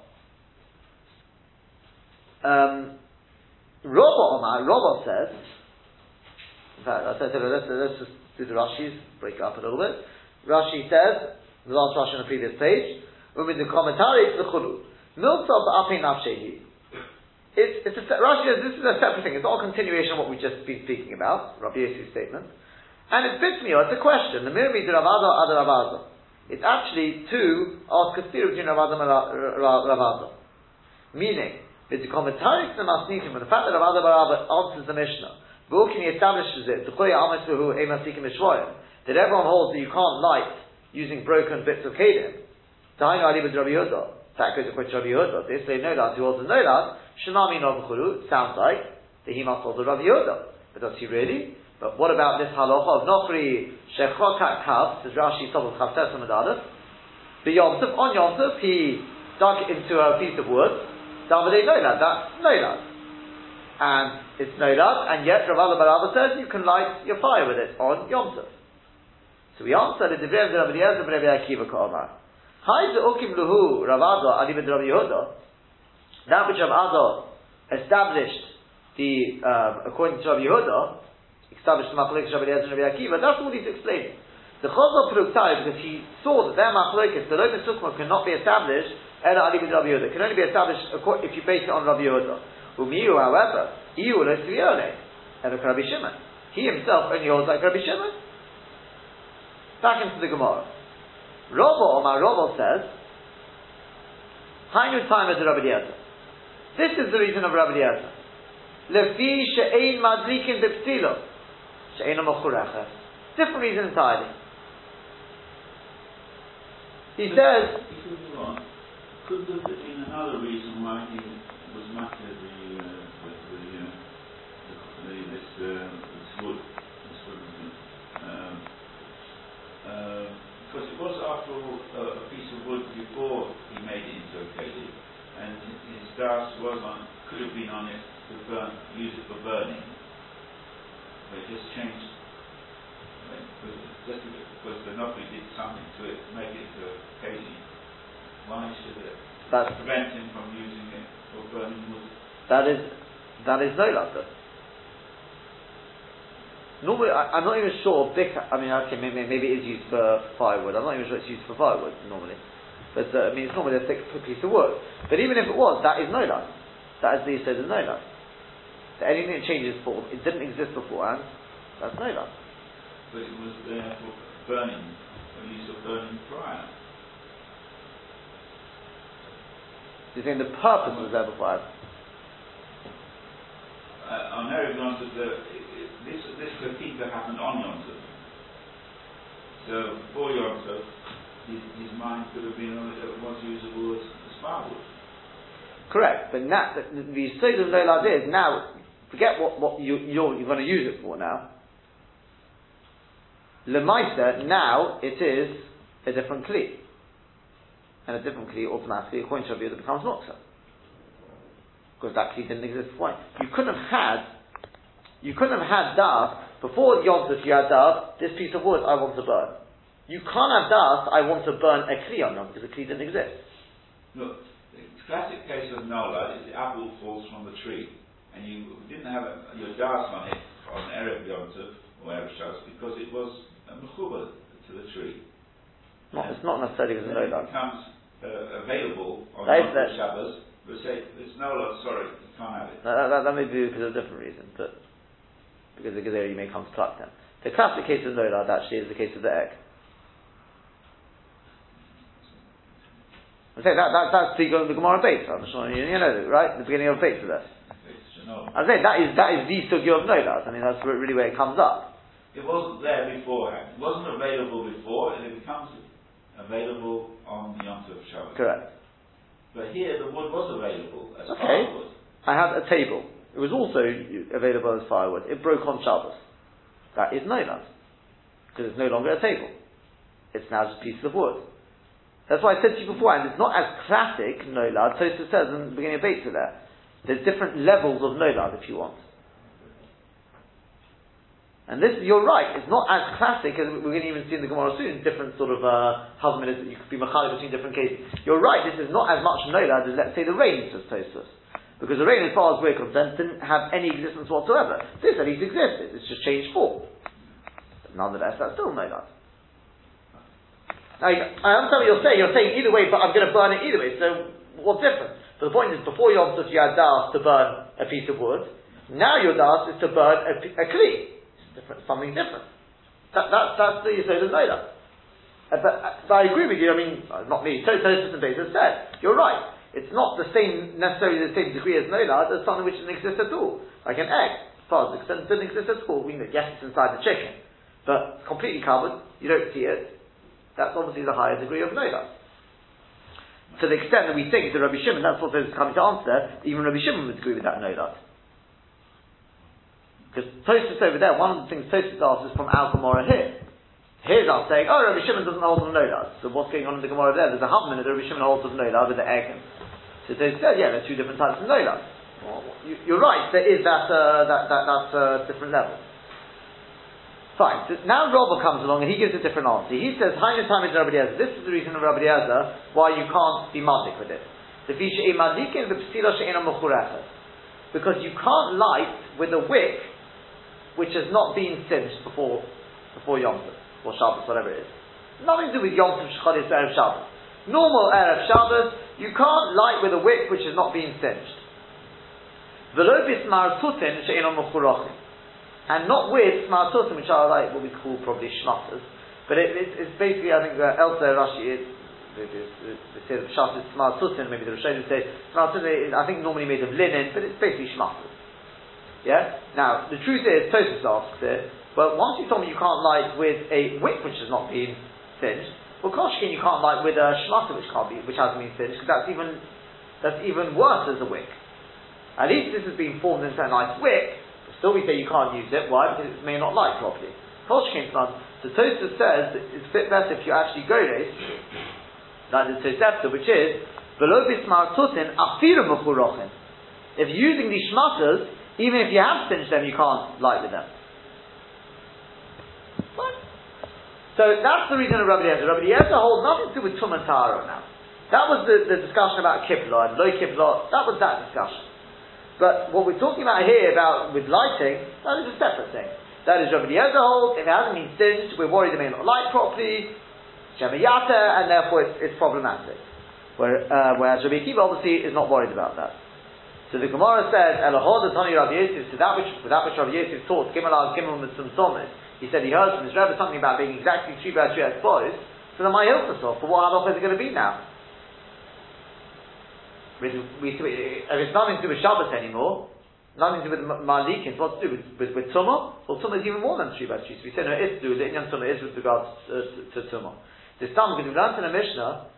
Um, Rabba Omar, Rabba says, in fact, said, let's, let's just do the Rashi's, break up a little bit. Rashi says, the last Rashi on the previous page, Umin the commentary, to the Chulu. Miltov Ape Nafshehi. It's, it's a, Rashi says this is a separate thing. It's all continuation of what we've just been speaking about, Rabbi Yosef's statement. And it fits me, it's a question. The Mirmi de Ravado ad Ravado. It's actually to ask a theory between Ravado and Ravado. Meaning, it's a commentary to the Masnichim, but the fact that Rav Barabba answers the Mishnah, Vukini establishes it, that everyone holds that you can't light using broken bits of kedim. Dainu Ali Rabbi Yehuda. That goes according to Rabbi Yehuda. They say no lad, who holds a no lad, Shamami Novachuru, sounds like that he must hold the Rabbi Yehuda. But does he really? But what about this halacha of Nofri Shechokat Kav, says Rashi Tov of Chavtes The Yom on Yom he dug into a piece of wood, Davide Nolad, that's Nolad. And it's Nolad, and yet Rav Barabba says you can light your fire with it on Yom. So we answer the Divrei of the Rabbi Yehuda Rabbi Akiva Ka'omar. Hai Ukim Luhu Ravado Adibid Rabbi Yehuda. That which Rav Ado established the um, according to Rabbi Yehuda, established the Machlekes Rabbi Yehuda and Rabbi Akiva. That's what he's explaining. The Chazal Pruktai, because he saw that their Machlekes, the Lotus Sukma, cannot be established Ela Ali Rabbi Yehuda can only be established if you base it on Rabbi Yehuda. Umiyu, however, Iyu lo Sviole, Rabbi Shimon. He himself only holds like Rabbi Shimon. Back into the Gemara. Robo, my Robo says, Hainu time as Rabbi Yehuda. This is the reason of Rabbi Yehuda. Lefi she'ein madlikin beptilo. She'ein amochurecha. Different reason entirely. He says, could there have been another reason why he was matter the, uh, the, the, uh, the, this, uh, this wood, this wood, um, uh, because it was after all uh, a piece of wood before he made it into a kelim, and his gas was on, could have been on it to burn, use it for burning, but it just changed. Just because the Nobby did something to it make it into a kelim. Why should it That's prevent him from using it for burning wood? That is, that is no lata. Normally, I, am not even sure. Big, I mean, okay, maybe, maybe it is used for firewood. I'm not even sure it's used for firewood normally. But uh, I mean, it's normally a thick piece of wood. But even if it was, that is no light. That is the said is no light. So anything that changes form, it didn't exist beforehand. That's no. But it was there for burning, for use of burning prior. You're saying the purpose was there before? Uh, on Erev Yom Tov, this this Hakika happened on Yom Tov. So before Yom Tov, his, his mind could have been uh, was usable as, as firewood. Correct, but now the, the state of no is now. Forget what, what you, you're, you're going to use it for now. Lemaisa, now it is a different kli and a different kli automatically, according to Rabbi it becomes muksa. Because that kli didn't exist before. You couldn't have had, you couldn't have had dust before Yom Tov you had dust, this piece of wood I want to burn. You can't have dust, I want to burn a kli on Yom because the kli didn't exist. Look, the classic case of nolad is the apple falls from the tree, and you didn't have a, your dust on it on Erev Yom Tov or Erev Shabbos because it was a mechuba to the tree. Not, it's not necessarily because of no becomes uh, available on Shabbos, we say there's no. Sorry, can't have it. That, that, that may be because of a different reason, but because the gezerah you may come to pluck them. The classic case of nolad actually is the case of the egg. I say that, that that's the, the Gemara base. I'm sure you, you know right? The beginning of base of that. I say that is that is the sugya of nolad. I mean that's really where it comes up. It wasn't there beforehand. It wasn't available before, and it becomes available on Yom Tov Shabbos. Correct. But here the wood was available as okay. firewood. I had a table. It was also available as firewood. It broke on Shabbos. That is no Because it's no longer a table. It's now just a piece of wood. That's why I said to you beforehand, it's not as classic nolad. Tosfos says in the beginning of Beit there. There's different levels of nolad if you want. And this, you're right, it's not as classic as we're going to even see in the Gemara soon, different sort of uh, husband that you could be machali between different cases. You're right, this is not as much nolad as, let's say, the rain, says Tosfos. Because the rain, as far as we're concerned, didn't have any existence whatsoever. This at least existed, it's just changed form. But nonetheless, that's still nolad. Now, I understand what you're saying. You're saying either way, but I'm going to burn it either way. So, what's different? But the point is, before Yom Tov, you had das to burn a piece of wood. Now your das is to burn a, a kli different, something different. That, that, that's the Yisod of nolad. Uh, but, uh, but, I agree with you, I mean, uh, not me, Tosfos and Beitzah said, you're right. It's not the same, necessarily the same degree as nolad as something which doesn't exist at all. Like an egg. As far as it doesn't exist at all. We know, yes, it's inside the chicken. But completely covered, you don't see it. That's obviously the higher degree of nolad. To the extent that we think that Rabbi Shimon, that's what is coming to answer, even Rabbi Shimon would agree with that nolad. Because Tosfos over there, one of the things Tosfos asks is from Al Gemara here. Here's us saying, oh, Rabbi Shimon doesn't hold on nolad. So what's going on in the Gemara there? There's a Huffman that Rabbi Shimon holds of nolad with the egg. So Tosfos says, yeah, there's two different types of nolad. Well, you, are right, there is that, uh, that, that, that uh, different level. Fine. So now Robert comes along and he gives a different answer. He says, Hainu time is Rabbi Eliezer. This is the reason of Rabbi Eliezer why you can't be mazik with it. The Because you can't light with a wick which has not been singed before before Yom Tov or Shabbos, whatever it is. Nothing to do with Yom Tov, Shechadis, Erev Shabbos. Normal Erev Shabbos, you can't light with a wick which has not been singed. And not with smartutin, which are like what we call probably shmatters. But it, it, it's basically, I think, uh, elsewhere Rashi is, they say the pshat is smartutin, maybe the Rishonim say smartutin is, I think, normally made of linen, but it's basically shmatters. Yeah? Now, the truth is, Tosfos asks it, well, once you told me you can't light with a wick which has not been singed, well, Koshkin you can't light with a shmata which can't be, which hasn't been singed, because that's even, that's even worse as a wick. At least this has been formed into a nice wick, but still we say you can't use it, why? Because it may not light properly. Koshkin so Tosfos says that it's a bit better if you actually go this, like the which is, below bismar tutin afiru If you're using these shmatas, even if you have singed them, you can't light with them. Fine. So that's the reason of Rabbi Eliezer. Rabbi Eliezer holds nothing to do with Tum and now. That was the, the discussion about Kipla and low Kipla. That was that discussion. But what we're talking about here about with lighting, that is a separate thing. That is Rabbi Eliezer holds. If it hasn't been singed, we're worried it may not light properly. Shemayata, and therefore it's, it's problematic. Where, uh, whereas Rabbi Akiva obviously is not worried about that. So the Gemara says, Elahod Tani Rabbi Yosef, to that which, to that which Rabbi Yosef taught, Gimel al Gimel Mitzvah Somis, he said he heard from his Rebbe something about being exactly three by three as boys, so then my Hilchasov, but what halacha is it going to be now? We, we, if it's nothing to do with Shabbos anymore, nothing to do with Malikins, what's to do with, with, with Tumah? Well, Tumah is even more than three by three. So we say no, it's to do the Inyan Tumah is with regards uh, to, to Tumah. This time, because we learned in the Mishnah,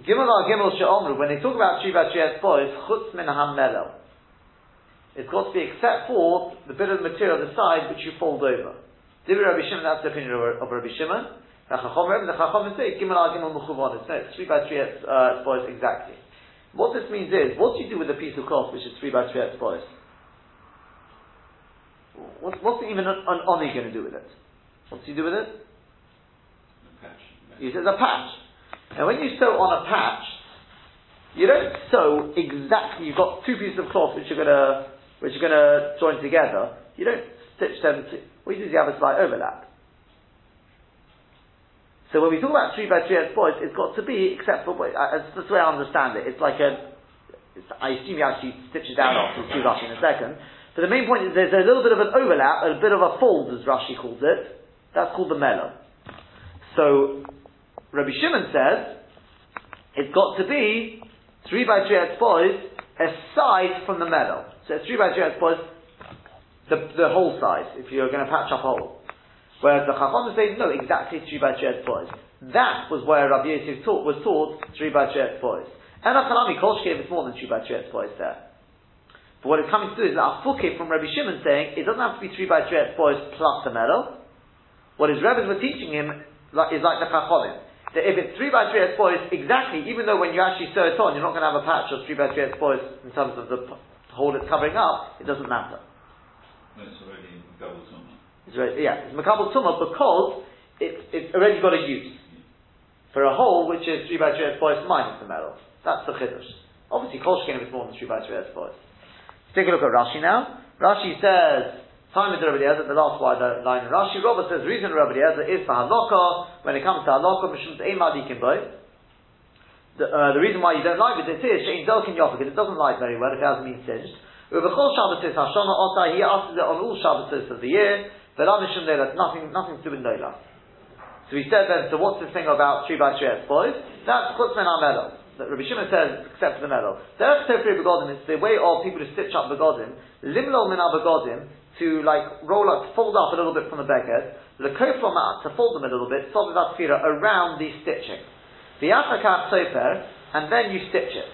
Gimel al Gimel She'omru, when they talk about Shiva Shiyat boys, Chutz min HaMelel. It's got to be except for the bit of the material on the side which you fold over. Divi Rabbi Shimon, that's the opinion of, of Rabbi Shimon. The Chacham, the Chacham say, Gimel al Gimel Mechuvon. It's no, it's 3 by 3 uh, boys exactly. What this means is, what do you do with a piece of cloth which is 3 by 3 boys? What's, what's even an, an oni going to do with it? What's he do with it? He says a patch. Now, when you sew on a patch, you don't sew exactly. You've got two pieces of cloth which are going to which are going to join together. You don't stitch them. To, what you do is you have a slight overlap. So when we talk about three by three as boys, it's got to be except for that's the way I understand it. It's like a. It's, I assume you actually stitch it down after two Rashi in a second. But the main point is there's a little bit of an overlap, a bit of a fold, as Rashi calls it. That's called the melel. So Rabbi Shimon says it's got to be three by three boys aside from the melel. So three by three boys, the, the whole size, if you're going to patch up a hole. Whereas the Chacham say, no, exactly three by three boys. That was where Rabbi Yosef taught, was taught three by three boys. And Achanami Kolshkev is more than three by three boys there. But what it's coming to is that Afuke from Rabbi Shimon saying, it doesn't have to be three by three boys plus the melel. What his rabbis were teaching him is like the Chachamim that if it's three by three boys exactly, even though when you actually sew it on, you're not going to have a patch of three by three boys in terms of the hole it's covering up, it doesn't matter. It's already Makabal Tumah. It's already, yeah, it's Makabal Tumah because it's, it's already got a use. For a hole which is three by three boys minus the melel. That's the chiddush. Obviously, Kol if it's more than three by three. Let's take a look at Rashi now. Rashi says, Time is Rabbi Eliezer, the last line in Rashi. Robert says the reason Rabbi Eliezer is for halakha. When it comes to halakha, mishum ein madikim boy. The, uh, the reason why you don't like it, it is shein delkin yofa it doesn't like very well it hasn't been singed. Ubechol Shabbos is Hashana Ota. He asks it on all Shabbos of the year. V'la mishum That's nothing, nothing to do with nolad. So he said then, so what's this thing about three by three boys? That's chutz men melel. That Rabbi Shimon says, except for the melel. Derech Tefri Begodim, it's the way of people to stitch up Begodim. Limlo min Begodim, to like roll up, fold up a little bit from the beged, the koflamat to fold them a little bit, sodat around the stitching. The afakaf sofer, and then you stitch it.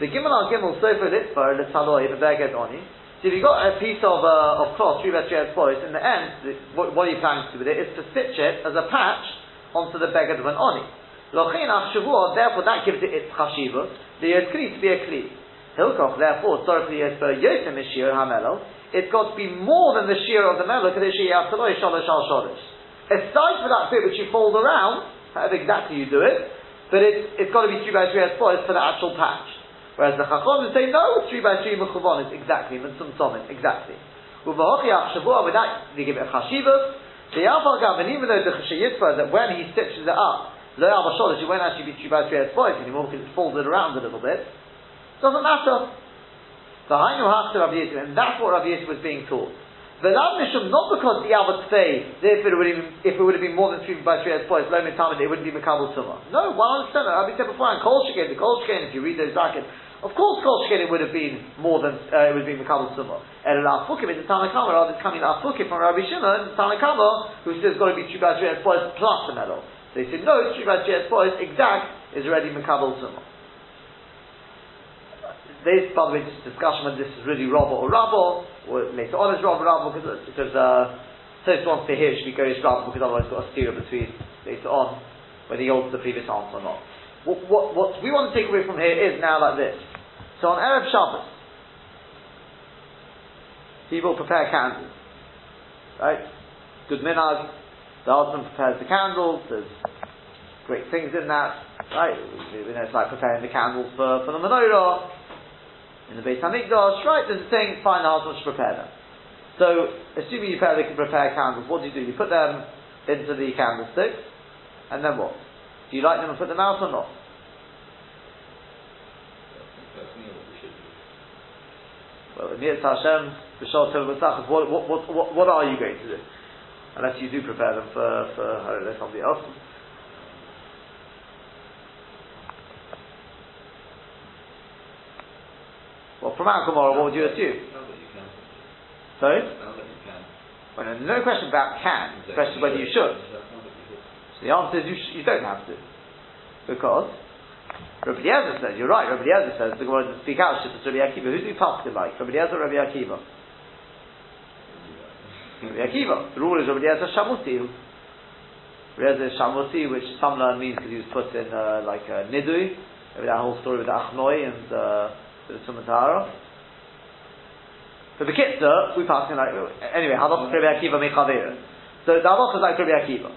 The gimel al gimel sofer litfor letaloi the beged oni. So if you've got a piece of, uh, of cloth, three by three boys, in the end, the, what, what are you planning to do with it? Is to stitch it as a patch onto the beged of an oni. Therefore, that gives it its chashiva. The yoskri to be a kli. Hilkoch, therefore, sorry for the yosem ishir hamelo it's got to be more than the shear of the melech, aside for that bit which you fold around, however exactly you do it, but it's, it's got to be 3 by 3 as for the actual patch. Whereas the Chacham say, no, it's 3 by 3 mechuvon, it's exactly, mitzum somit, exactly. With that, they give it a chashivah. The Yafal Gav, even though the Chashayitva, that when he stitches it up, Lo Yavasholish, it won't actually be 3 by 3 as anymore because it's folded around a little bit. Doesn't matter. The Hainu Hachta Rabbi Yisrael, and that's what Rabbi Yisrael was being taught. V'lav Mishum, not because the Abbot say that if it would have if it would have been more than three by three as points, low mitamid, it wouldn't be Makabal Tumah. No, one understand that. Rabbi said before, and Kol Sheken, the Kol Sheken, if you read those brackets, of course Kol Sheken it would have been more than, uh, it would have been Makabal. And Al Fukim is the Tanakama, rather than coming Al Fukim from Rabbi Shimon, Tanakama, who says it's got to be three by three as points plus the melel. He said, no, three by three as points, exact, is already Makabal Tumah. There's, by the way, just discussion whether this is really Rabba or Rabba, or later on is Rabba Rabba, because, because uh, wants to hear should be Gorish Rabba, because otherwise you've got a steer between later on whether he holds the previous answer or not. What, what, what we want to take away from here is now like this. So on Erev Shabbos, people prepare candles. Right? Good minhag. The husband prepares the candles. There's great things in that. Right? You know, it's like preparing the candles for, for the menorah in the Beit Hamikdash, right? There's a thing, fine, the husband should prepare them. So, assuming you prepare, prepare candles, what do you do? You put them into the candlesticks, and then what? Do you light them and put them out or not? Well, Hashem, what, what, what, what are you going to do? Unless you do prepare them for, for I don't know, somebody else. Well, from our Gemara, what would you assume? Sorry? Well, no, no question about can. The question is whether you should. So the answer is you, sh- you don't have to. Because Rabbi Eliezer says, you're right, Rabbi Eliezer says, the Gemara doesn't speak out, it's Rabbi Akiva. Who's the pastor like? Rabbi Eliezer or Rabbi Akiva? Rabbi Akiva. The rule is Rabbi Eliezer Shamuti. Rabbi Eliezer Shamuti, which some learn means because he was put in uh, like a Nidui, Maybe that whole story with Achnoi and uh, the Sumatara. So the Kitzur, we pass in like, anyway, Halach Rabbi Akiva Mechavera. So the Halach is like Rabbi Akiva.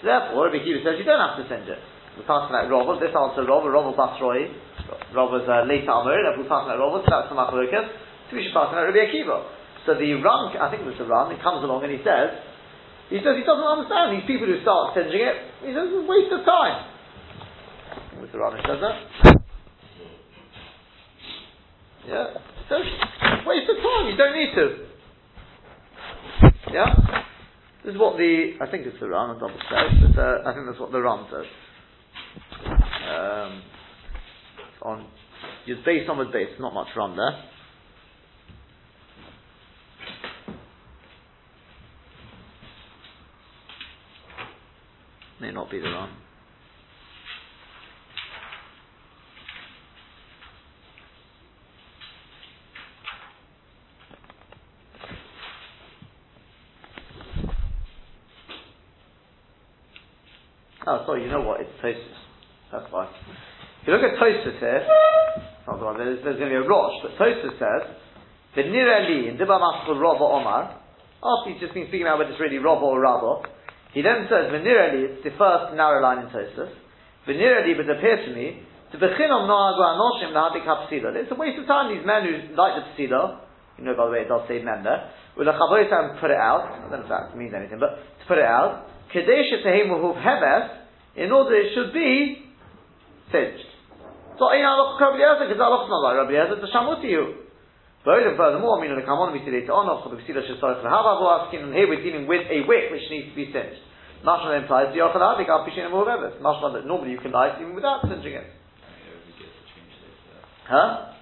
So therefore, Rabbi Akiva says you don't have to send it. We're passing like Rava, this answer Rava, Rava Basroi, Rava's uh, late Amor, if we're passing like Rava, so that's the Machalokas, so we should pass like Rabbi Akiva. So the Ram, I think it was the Ram, he comes along and he says, he says he doesn't understand these people who start singing it, he says it's a waste of time. Was the Ram who says that. Yeah, so waste of time. You don't need to. Yeah, this is what the I think it's the Ram. I double check, but uh, I think that's what the Ram says. Um, on just based on the base, not much Ram there. May not be the Ram. Oh, sorry, you know what? It's Tosfos. That's why. If you look at Tosfos here, not the one, there's, there's going to be a Rosh, but Tosfos says, the Nirali in Dibba Maskul Rabba Omar, after he's just been speaking about whether it's really Rabba or Rabba, he then says, Venirali, it's the first narrow line in Tosfos, Venirali would appear to me, to Bechinom Noagu Anoshim Lahadik HaPsila. It's a waste of time, these men who like the Psila, you know, by the way, it does say men there, will and put it out, I don't know if that means anything, but to put it out, Kadesha Tehemuhuv Heves, in order it should be singed. So in Allah Rabbi Eliezer, because Allah not like Rabbi Eliezer, it's a shamutiyu. But furthermore, I mean, the Kamon we see later on, also the Ksila Shesarach L'Hava asking, and here we're dealing with a wick which needs to be singed. Mashma implies the Yochaladik al Pishin and Moveves. Mashma that normally you can light even without singeing it. Huh?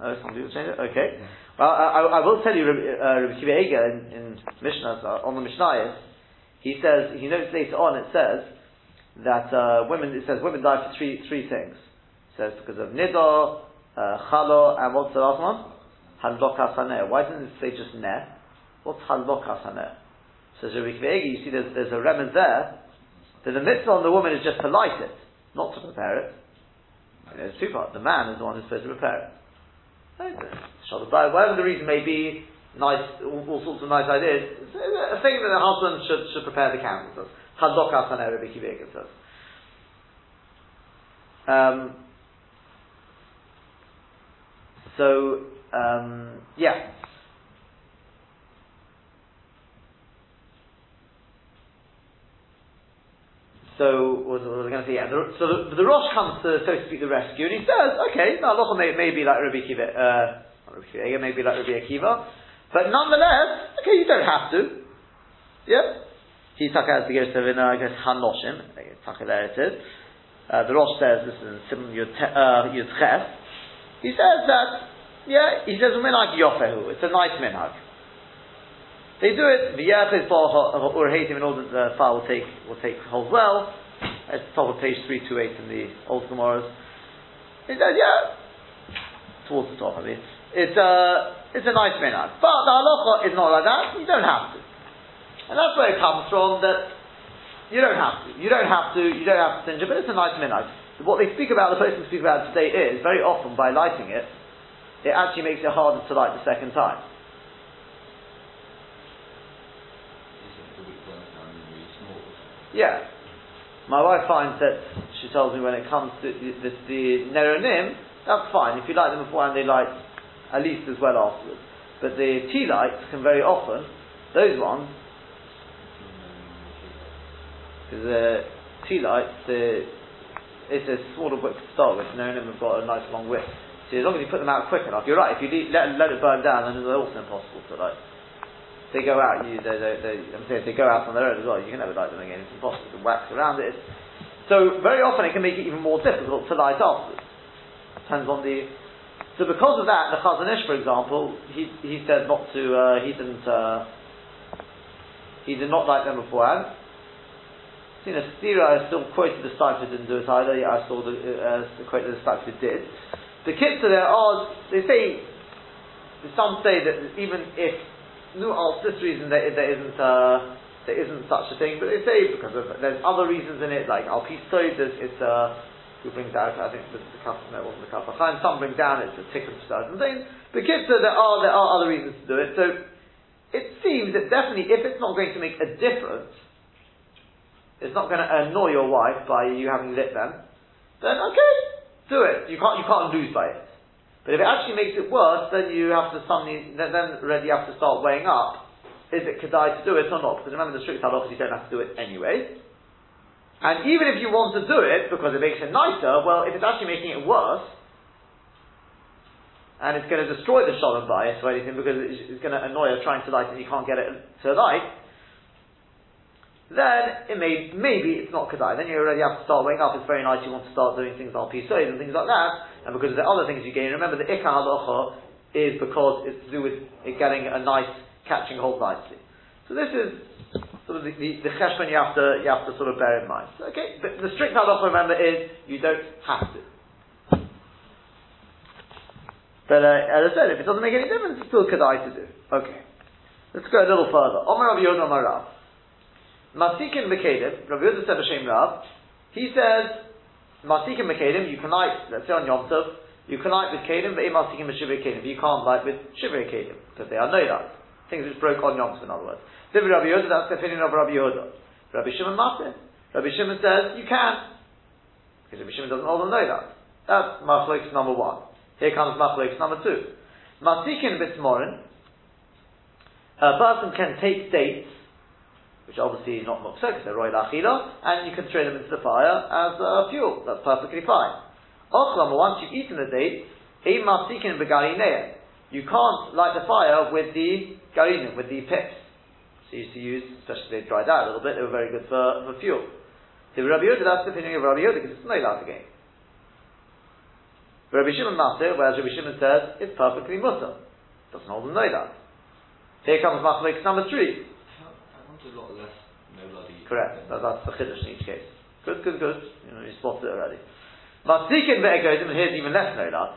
Oh, some people change it? Okay. Well, I, I, will tell you, uh, Rabbi Akiva Eiger in, in Mishnah, uh, on the Mishnayos, he says, he notes later on, it says, that uh, women, it says women die for three, three things. Says because of Nidor, uh, and what's the last one? Hadlakas HaNer. Why doesn't it say just Neh? What's Hadlakas HaNer? Says Rabbi you see there's, there's a remnant there, that the mitzvah on the woman is just to light it, not to prepare it. There's two parts. The man is the one who's supposed to prepare it. Whatever the reason may be, nice, all, all sorts of nice ideas. A thing that the husband should, should prepare the candles. Hadokas and Arabic says. Um, so, um, yeah. So, what was, I going to say? Yeah, the, so the, the Rosh comes to, so to speak, the rescue, and he says, okay, now Locha may, may be like Rabbi Akiva, uh, Rabbi Akiva, maybe like Rabbi Akiva, but nonetheless, okay, you don't have to. Yeah? He took out the Gerstavina, I guess, Hanoshim, there it is. Uh, the Rosh says, this is in uh, Yudches, he says that, yeah, he says, minhag yofehu, it's a nice minhag. They do it the v'yachid or hatim in order that the fire will take will take hold well. It's top of page three two eight in the old Gemaras. He says, yeah, towards the top. I mean, it's a it's a nice minhag, but the halacha is not like that. You don't have to, and that's where it comes from. That you don't have to. You don't have to. You don't have to singe it, but it's a nice minhag. What they speak about, the person speak about today is very often by lighting it, it actually makes it harder to light the second time. Yeah. My wife finds that, she tells me when it comes to the, the, the Neronim, that's fine. If you light them beforehand, they light at least as well afterwards. But the tea lights can very often, those ones, because the tea lights, the, it's a smaller wick to start with, of them have got a nice long wick. So as long as you put them out quick enough, you're right, if you let, let it burn down, then it's also impossible to light. If they go out, you, they, they, they, I'm saying if they go out on their own as well, you can never light them again, it's impossible to wax around it. So very often it can make it even more difficult to light afterwards. Depends on the so because of that, the Chazon Ish, for example, he, he said not to, uh, he didn't, uh, he did not light them beforehand. You know, Stira, I still quoted the Steipler didn't do it either, yeah, I saw the, uh, quote that the Steipler did. The kids are there are, they say, some say that even if, no, oh, this reason there, there isn't, uh, there isn't such a thing, but they say because of, there's other reasons in it, like Al Pistoid, it's, uh, who brings out, I think the, the cup, no, it wasn't the cup, Chaim, some bring down, it's a tikkun certain things. But kitzah, there are, there are other reasons to do it. So, it seems that definitely, if it's not going to make a difference, it's not going to annoy your wife by you having lit them, then okay, do it. You can't, you can't lose by it. But if it actually makes it worse, then you have to suddenly, then, you have to start weighing up, is it kedai to do it or not? Because remember the strict halachas, you don't have to do it anyway. And even if you want to do it because it makes it nicer, well, if it's actually making it worse, and it's going to destroy the shalom bayis or anything because it's, going to annoy her trying to light and you can't get it to light, then it may maybe it's not kedai. Then you already have to start waking up. It's very nice. You want to start doing things on pisoid and things like that. And because of the other things you gain, remember the ikka halacha is because it's to do with it getting a nice catching hold nicely. So this is sort of the, the, the cheshbon you have to you have to sort of bear in mind. Okay, but the strict halacha remember is you don't have to. But uh, as I said, if it doesn't make any difference, it's still kedai to do. Okay, let's go a little further. Omer Rabbi Yehuda Rav. Masikin Mekedim, Rabbi Yehuda said Hashem Rav, he says, Masikin Mekedim, you can light, let's say on Yom Tov, you can light with Kedim, but Masikin Meshivre Kedim, you can't light with Shivre Kedim, because they are no that. Things which broke on Yom Tov, in other words. Rabbi Yehuda, that's the opinion of Rabbi Yehuda. Rabbi Shimon Matin. Rabbi Shimon says you can. Because Rabbi Shimon doesn't hold know that. That's Machlokes number one. Here comes Machlokes number two. Masikin Bismorin, a person can take dates, which obviously is not Mukseh, because they're Roy Achila, and you can throw them into the fire as uh, fuel. That's perfectly fine. Ochlam, once you've eaten the dates, a Masikin Begarinea. You can't light the fire with the garinim, with the pips. So you used to use, especially they dried out a little bit, they were very good for, for fuel. The Rabbi Yehuda, that's the opinion of Rabbi Yehuda, because it's no life again. Rabbi Shimon Matir, whereas Rabbi Shimon says, it's perfectly mutter. Doesn't hold them know that. Here comes Machlokes number three. A lot less no bloody. Correct. That, that's the chiddush in each case. Good, good, good. You know, you spotted it already. Masikin ve'egodim, and here's even less no that.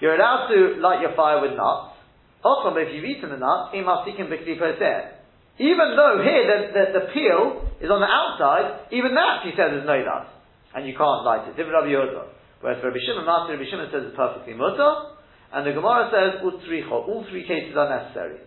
You're allowed to light your fire with nuts. Also, if you've eaten the nuts, imasikin b'kli poseh. Even though here the, the, the, peel is on the outside, even that he says is no that. And you can't light it. Different Rabbi Yehuda. Whereas Rabbi Shimon, Matir Rabbi Shimon says it's perfectly mutter, and the Gemara says utzricha. All three cases are necessary.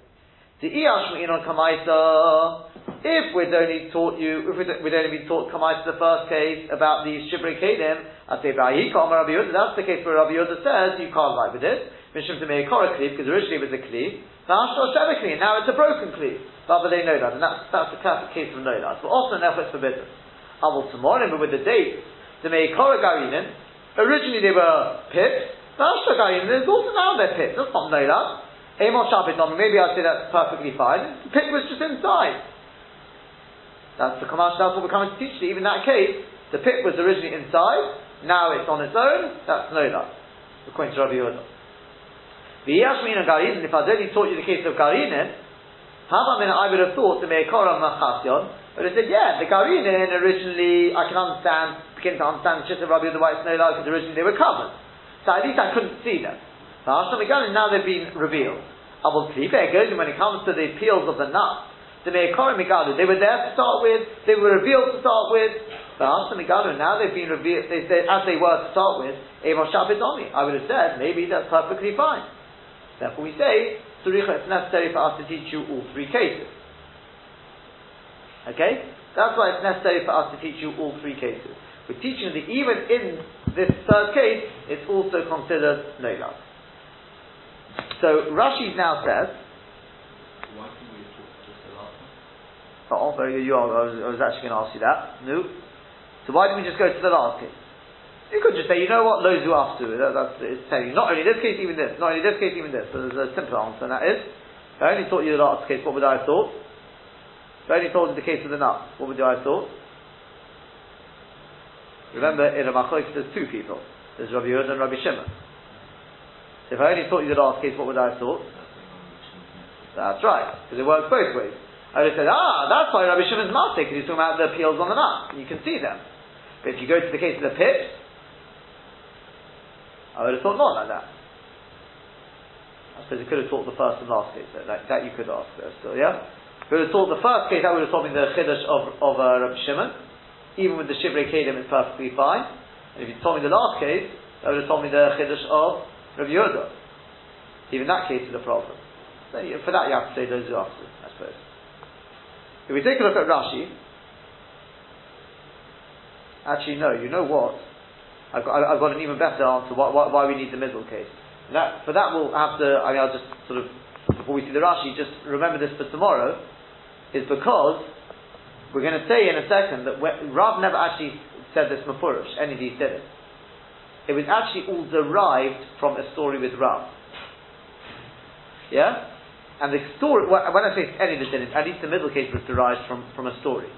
The iyashmin on kamaisa. If we'd only taught you, if we'd, we'd only been taught kamaisa the first case about the shibrei kedim, I'd say Rabbi Yehuda. That's the case where Rabbi Yehuda says you can't light with it. Mishum to make a because originally it was a kli. Now it's a broken kli. But they know that, and that's, that's the classic case of that. But also therefore it's forbidden. Avol tomorrow, but with the dates, the Meikora Garinin, originally they were pips, the Ashta Garinin, there's also now they're pips. That's not no that. Amon Shabbat maybe I'd say that's perfectly fine. The pip was just inside. That's the that's what we're coming to teach you. Even in that case, the pip was originally inside, now it's on its own, that's no that. According to Rabbi Yehuda. The Yashmin and Garinin, if I'd only taught you the case of Garinin, how many I would have thought the Meikora Machasyon, but I said, yeah, the Garinin originally, I can understand, begin to understand the of Rabbi the White Snow because originally they were covered. So at least I couldn't see them. But Hashem now they've been revealed. Abul Tzlife when it comes to the peels of the nuts, they were there to start with, they were revealed to start with, but after Hashem now they've been revealed, they as they were to start with, Evo Shapidomi. I would have said, maybe that's perfectly fine. Therefore we say, Suricha, it's necessary for us to teach you all three cases. Okay? That's why it's necessary for us to teach you all three cases. We're teaching that even in this third case, it's also considered nolad. So Rashi now says, Why can we talk just the last very good, you I was, I was actually going to ask you that. No. So why didn't we just go to the last case? You could just say, you know what, those Lozu after. That, that's it's telling you. Not only this case, even this. Not only this case, even this. So there's a simple answer, and that is, if I only taught you the last case, what would I have thought? If I only taught you the case of the nut, what would I have thought? Remember, in a machlokes there's two people. There's Rabbi Yehuda and Rabbi Shimon. So if I only taught you the last case, what would I have thought? That's right, because it works both ways. I would have said, ah, that's why Rabbi Shimon's matir, because he's talking about the peels on the nut. You can see them. But if you go to the case of the pips, I would have thought not like that. I suppose you could have taught the first and last case. That, that, that you could ask there still, yeah? If you would have taught the first case, that would have taught me the chiddush of, of uh, Rabbi Shimon. Even with the Shivrei Kedim, it's perfectly fine. And if you told me the last case, that would have told me the chiddush of Rabbi Yehuda. Even that case is a problem. So for that you have to say those are after, I suppose. If we take a look at Rashi, actually no, you know what? I've got, I've got an even better answer why, why, why we need the middle case. That, for that we'll have to, I mean I'll just sort of, before we see the Rashi, just remember this for tomorrow, is because we're going to say in a second that Rav never actually said this Mafurish, any of these did it. It was actually all derived from a story with Rav. Yeah? And the story, when I say any of the did at least the middle case was derived from, from a story.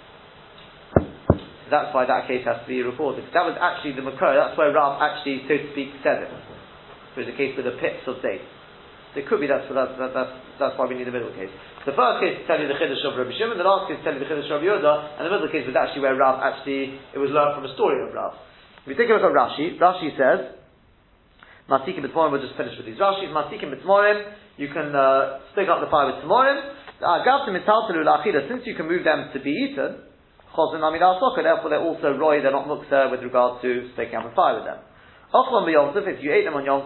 That's why that case has to be recorded. That was actually the Makar, that's why Rav actually, so to speak, said it. It was a case with the pips of dates. So it could be that's, that, that, that's, that's why we need the middle case. The first case is telling you the Chiddush of Rabbi Shimon, the last case is telling you the Chiddush of Yoda, and the middle case was actually where Rav actually, it was learned from a story of Rav. If we take a Rashi, Rashi says, Masikim B'Tmorim, we'll just finish with these Rashis, Masikim B'Tmorim, you can uh, stick up the fire with Tmorim, since you can move them to be eaten, therefore they're also roy, they're not muksa with regard to sticking up the fire with them. if you ate them on Yom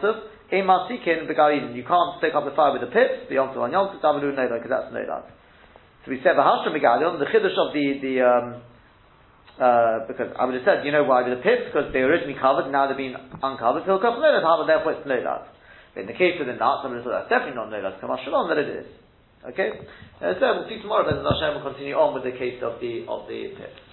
Emasikin. You can't stick up the fire with the. Beyond on Yom Davalu nolad because that's nolad. So we said. The chiddush of the the um, uh, because I would have said you know why the pips because they were originally covered now they've been uncovered. So therefore it's nolad. In the case of the would have thought that's definitely not nolad. Kamash Shalom that it is. Okay. Uh, so we'll see tomorrow. Then Hashem will continue on with the case of the of the pips.